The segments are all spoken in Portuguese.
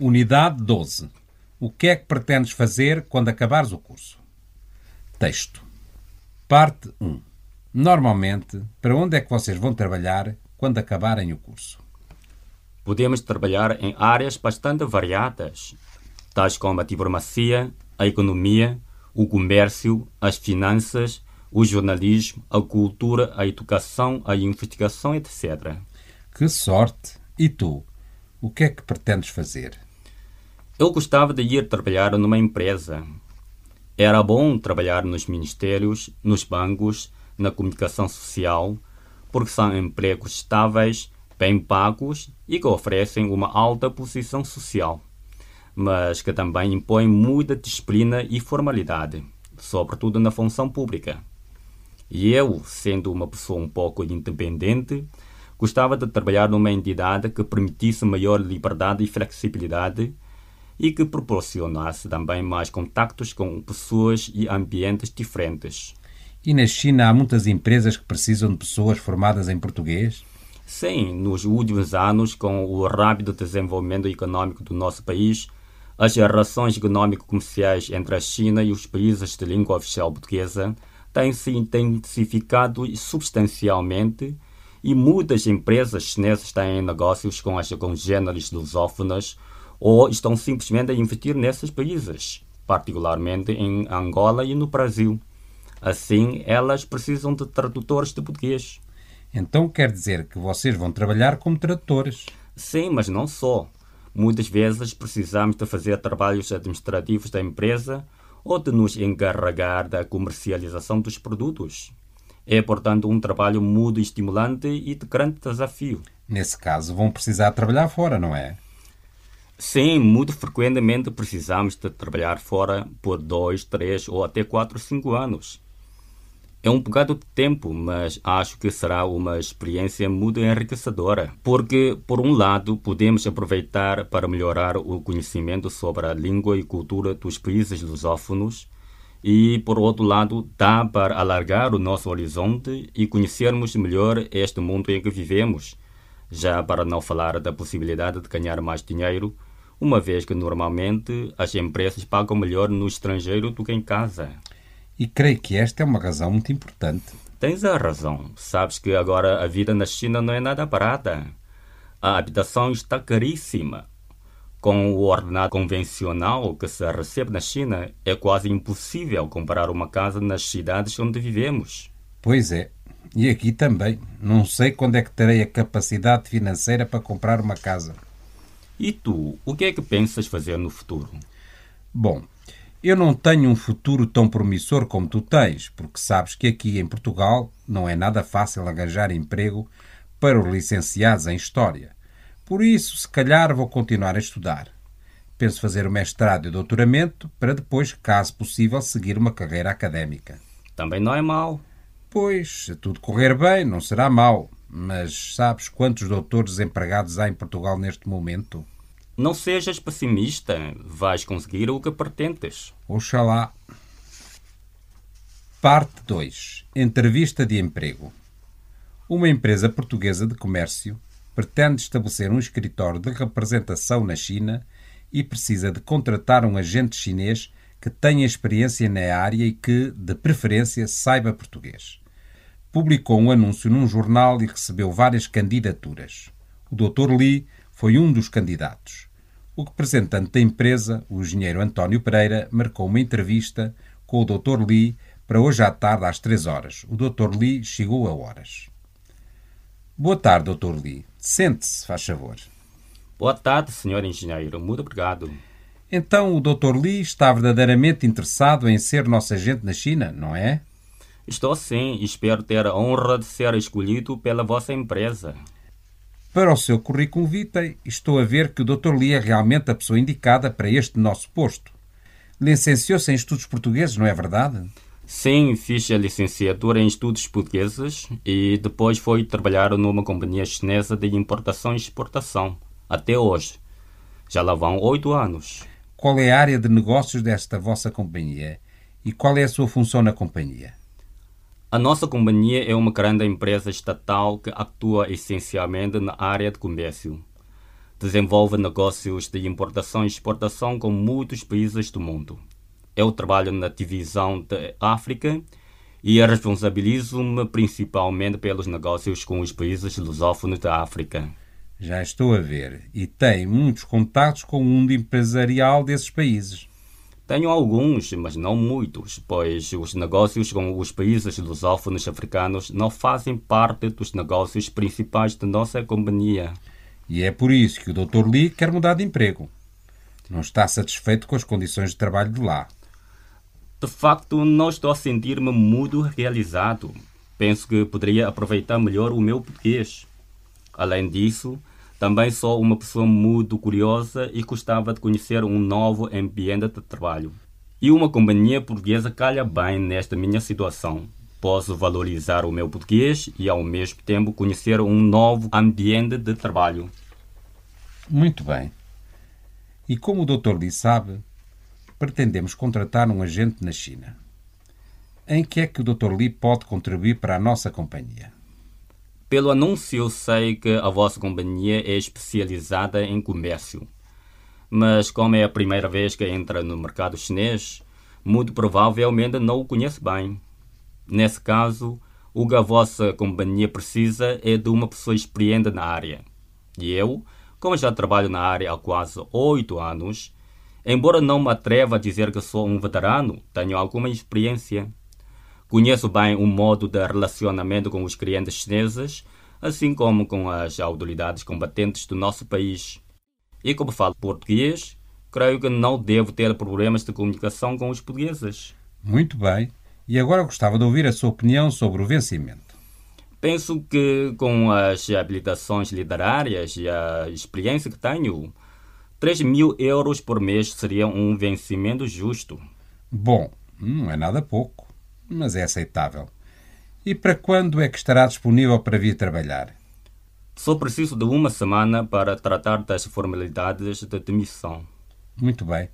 Unidade 12. O que é que pretendes fazer quando acabares o curso? Texto. Parte 1. Normalmente, para onde é que vocês vão trabalhar quando acabarem o curso? Podemos trabalhar em áreas bastante variadas, tais como a diplomacia, a economia, o comércio, as finanças, o jornalismo, a cultura, a educação, a investigação, etc. Que sorte! E tu? O que é que pretendes fazer? Eu gostava de ir trabalhar numa empresa. Era bom trabalhar nos ministérios, nos bancos, na comunicação social, porque são empregos estáveis, bem pagos e que oferecem uma alta posição social, mas que também impõem muita disciplina e formalidade, sobretudo na função pública. E eu, sendo uma pessoa um pouco independente, gostava de trabalhar numa entidade que permitisse maior liberdade e flexibilidade e que proporcionasse também mais contactos com pessoas e ambientes diferentes. E na China há muitas empresas que precisam de pessoas formadas em português? Sim, nos últimos anos, com o rápido desenvolvimento econômico do nosso país, as relações econômico-comerciais entre a China e os países de língua oficial portuguesa têm se intensificado substancialmente e muitas empresas chinesas têm negócios com as congêneres lusófonas ou estão simplesmente a investir nesses países, particularmente em Angola e no Brasil. Assim, elas precisam de tradutores de português. Então quer dizer que vocês vão trabalhar como tradutores? Sim, mas não só. Muitas vezes precisamos de fazer trabalhos administrativos da empresa ou de nos encarregar da comercialização dos produtos. É, portanto, um trabalho muito estimulante e de grande desafio. Nesse caso, vão precisar trabalhar fora, não é? Sim, muito frequentemente precisamos de trabalhar fora por dois, três ou até quatro, cinco anos. É um bocado de tempo, mas acho que será uma experiência muito enriquecedora, porque, por um lado, podemos aproveitar para melhorar o conhecimento sobre a língua e cultura dos países lusófonos, e, por outro lado, dá para alargar o nosso horizonte e conhecermos melhor este mundo em que vivemos, já para não falar da possibilidade de ganhar mais dinheiro uma vez que normalmente as empresas pagam melhor no estrangeiro do que em casa. E creio que esta é uma razão muito importante. Tens a razão. Sabes que agora a vida na China não é nada barata. A habitação está caríssima. Com o ordenado convencional que se recebe na China, é quase impossível comprar uma casa nas cidades onde vivemos. Pois é. E aqui também. Não sei quando é que terei a capacidade financeira para comprar uma casa. E tu, o que é que pensas fazer no futuro? Bom, eu não tenho um futuro tão promissor como tu tens, porque sabes que aqui em Portugal não é nada fácil arranjar emprego para os licenciados em História. Por isso, se calhar, vou continuar a estudar. Penso fazer o mestrado e o doutoramento para depois, caso possível, seguir uma carreira académica. Também não é mau. Pois, se tudo correr bem, não será mau. Mas sabes quantos doutores desempregados há em Portugal neste momento? Não sejas pessimista. Vais conseguir o que pretendes. Oxalá. Parte 2. Entrevista de emprego. Uma empresa portuguesa de comércio pretende estabelecer um escritório de representação na China e precisa de contratar um agente chinês que tenha experiência na área e que, de preferência, saiba português publicou um anúncio num jornal e recebeu várias candidaturas. O Dr. Lee foi um dos candidatos. O representante da empresa, o engenheiro António Pereira, marcou uma entrevista com o Dr. Lee para hoje à tarde às três horas. O Dr. Lee chegou a horas. Boa tarde, Dr. Lee. Sente-se, faz favor. Boa tarde, Sr. Engenheiro. Muito obrigado. Então, o Dr. Lee está verdadeiramente interessado em ser nosso agente na China, não é? Estou sim e espero ter a honra de ser escolhido pela vossa empresa. Para o seu currículo vitae, estou a ver que o Dr. Lee é realmente a pessoa indicada para este nosso posto. Licenciou-se em estudos portugueses, não é verdade? Sim, fiz a licenciatura em estudos portugueses e depois fui trabalhar numa companhia chinesa de importação e exportação. Até hoje. Já lá vão oito anos. Qual é a área de negócios desta vossa companhia? E qual é a sua função na companhia? A nossa companhia é uma grande empresa estatal que atua essencialmente na área de comércio. Desenvolve negócios de importação e exportação com muitos países do mundo. Eu trabalho na divisão de África e responsabilizo-me principalmente pelos negócios com os países lusófonos da África. Já estou a ver. E tem muitos contatos com o mundo empresarial desses países. Tenho alguns, mas não muitos, pois os negócios com os países lusófonos africanos não fazem parte dos negócios principais da nossa companhia. E é por isso que o Dr. Lee quer mudar de emprego. Não está satisfeito com as condições de trabalho de lá. De facto, não estou a sentir-me muito realizado. Penso que poderia aproveitar melhor o meu português. Além disso, também sou uma pessoa muito curiosa e gostava de conhecer um novo ambiente de trabalho. E uma companhia portuguesa calha bem nesta minha situação. Posso valorizar o meu português e, ao mesmo tempo, conhecer um novo ambiente de trabalho. Muito bem. E como o Dr. Lee sabe, pretendemos contratar um agente na China. Em que é que o Dr. Lee pode contribuir para a nossa companhia? Pelo anúncio, sei que a vossa companhia é especializada em comércio. Mas, como é a primeira vez que entra no mercado chinês, muito provavelmente não o conhece bem. Nesse caso, o que a vossa companhia precisa é de uma pessoa experiente na área. E eu, como já trabalho na área há quase oito anos, Embora não me atreva a dizer que sou um veterano, tenho alguma experiência. Conheço bem o modo de relacionamento com os clientes chineses, assim como com as autoridades combatentes do nosso país. E como falo português, creio que não devo ter problemas de comunicação com os portugueses. Muito bem. E agora gostava de ouvir a sua opinião sobre o vencimento. Penso que, com as habilitações literárias e a experiência que tenho, 3 mil euros por mês seria um vencimento justo. Bom, não é nada pouco, mas é aceitável. E para quando é que estará disponível para vir trabalhar? Só preciso de uma semana para tratar das formalidades de demissão. Muito bem.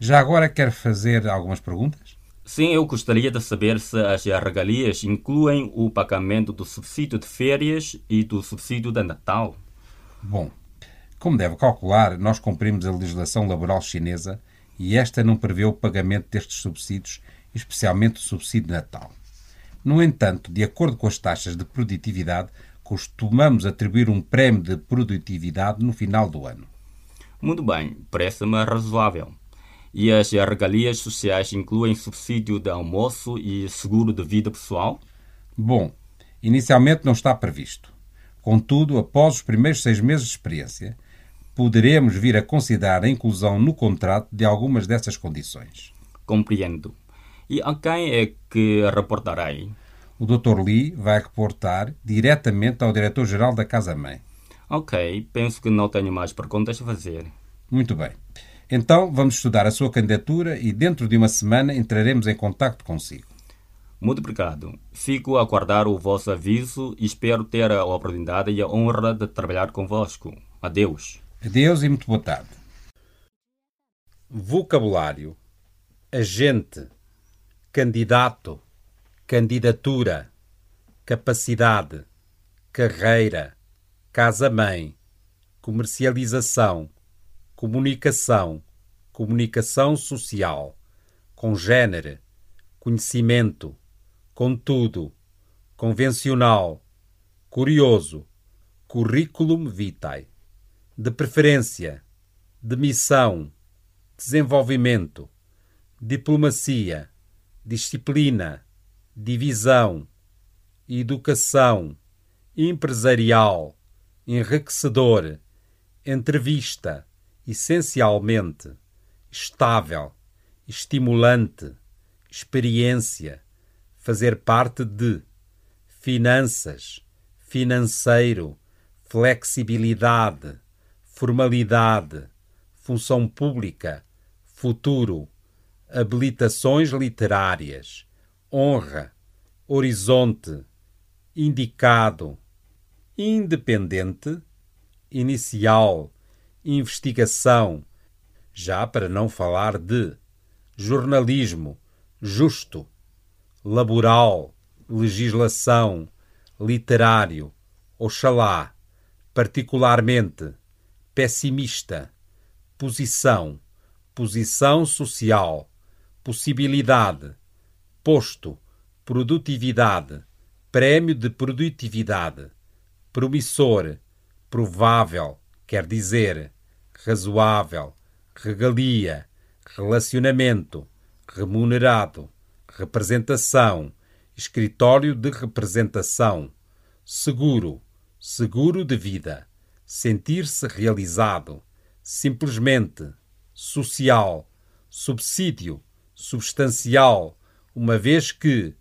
Já agora quer fazer algumas perguntas? Sim, eu gostaria de saber se as regalias incluem o pagamento do subsídio de férias e do subsídio de Natal. Bom, como deve calcular, nós cumprimos a legislação laboral chinesa e esta não prevê o pagamento destes subsídios, especialmente o subsídio de Natal. No entanto, de acordo com as taxas de produtividade, costumamos atribuir um prémio de produtividade no final do ano. Muito bem, parece-me razoável. E as regalias sociais incluem subsídio de almoço e seguro de vida pessoal? Bom, inicialmente não está previsto. Contudo, após os primeiros seis meses de experiência, poderemos vir a considerar a inclusão no contrato de algumas dessas condições. Compreendo. E a quem é que reportarei? O Dr. Lee vai reportar diretamente ao Diretor-Geral da Casa-Mãe. Ok, penso que não tenho mais perguntas a fazer. Muito bem. Então vamos estudar a sua candidatura e dentro de uma semana entraremos em contato consigo. Muito obrigado. Fico a aguardar o vosso aviso e espero ter a oportunidade e a honra de trabalhar convosco. Adeus. Adeus e muito boa tarde. Vocabulário: agente, candidato, candidatura, capacidade, carreira, casa-mãe, comercialização, comunicação, comunicação social, congênere, conhecimento, contudo, convencional, curioso, curriculum vitae de preferência, de missão, desenvolvimento, diplomacia, disciplina, divisão, educação, empresarial, enriquecedor, entrevista, essencialmente, estável, estimulante, experiência, fazer parte de, finanças, financeiro, flexibilidade formalidade, função pública, futuro, habilitações literárias, honra, horizonte, indicado, independente, inicial, investigação, já para não falar de jornalismo, justo, laboral, legislação, literário, oxalá, particularmente pessimista, posição, posição social, possibilidade, posto, produtividade, prémio de produtividade, promissor, provável, quer dizer, razoável, regalia, relacionamento, remunerado, representação, escritório de representação, seguro, seguro de vida, sentir-se realizado, simplesmente, social, subsídio, substancial, uma vez que,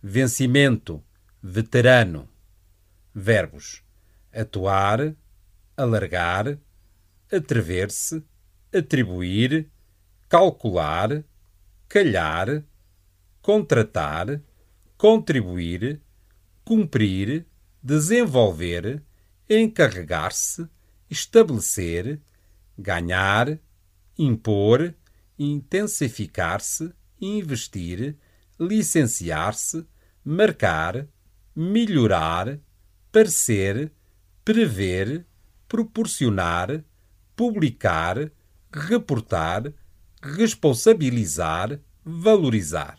vencimento, veterano. Verbos: atuar, alargar, atrever-se, atribuir, calcular, calhar, contratar, contribuir, cumprir, desenvolver, encarregar-se, estabelecer, ganhar, impor, intensificar-se, investir, licenciar-se, marcar, melhorar, parecer, prever, proporcionar, publicar, reportar, responsabilizar, valorizar.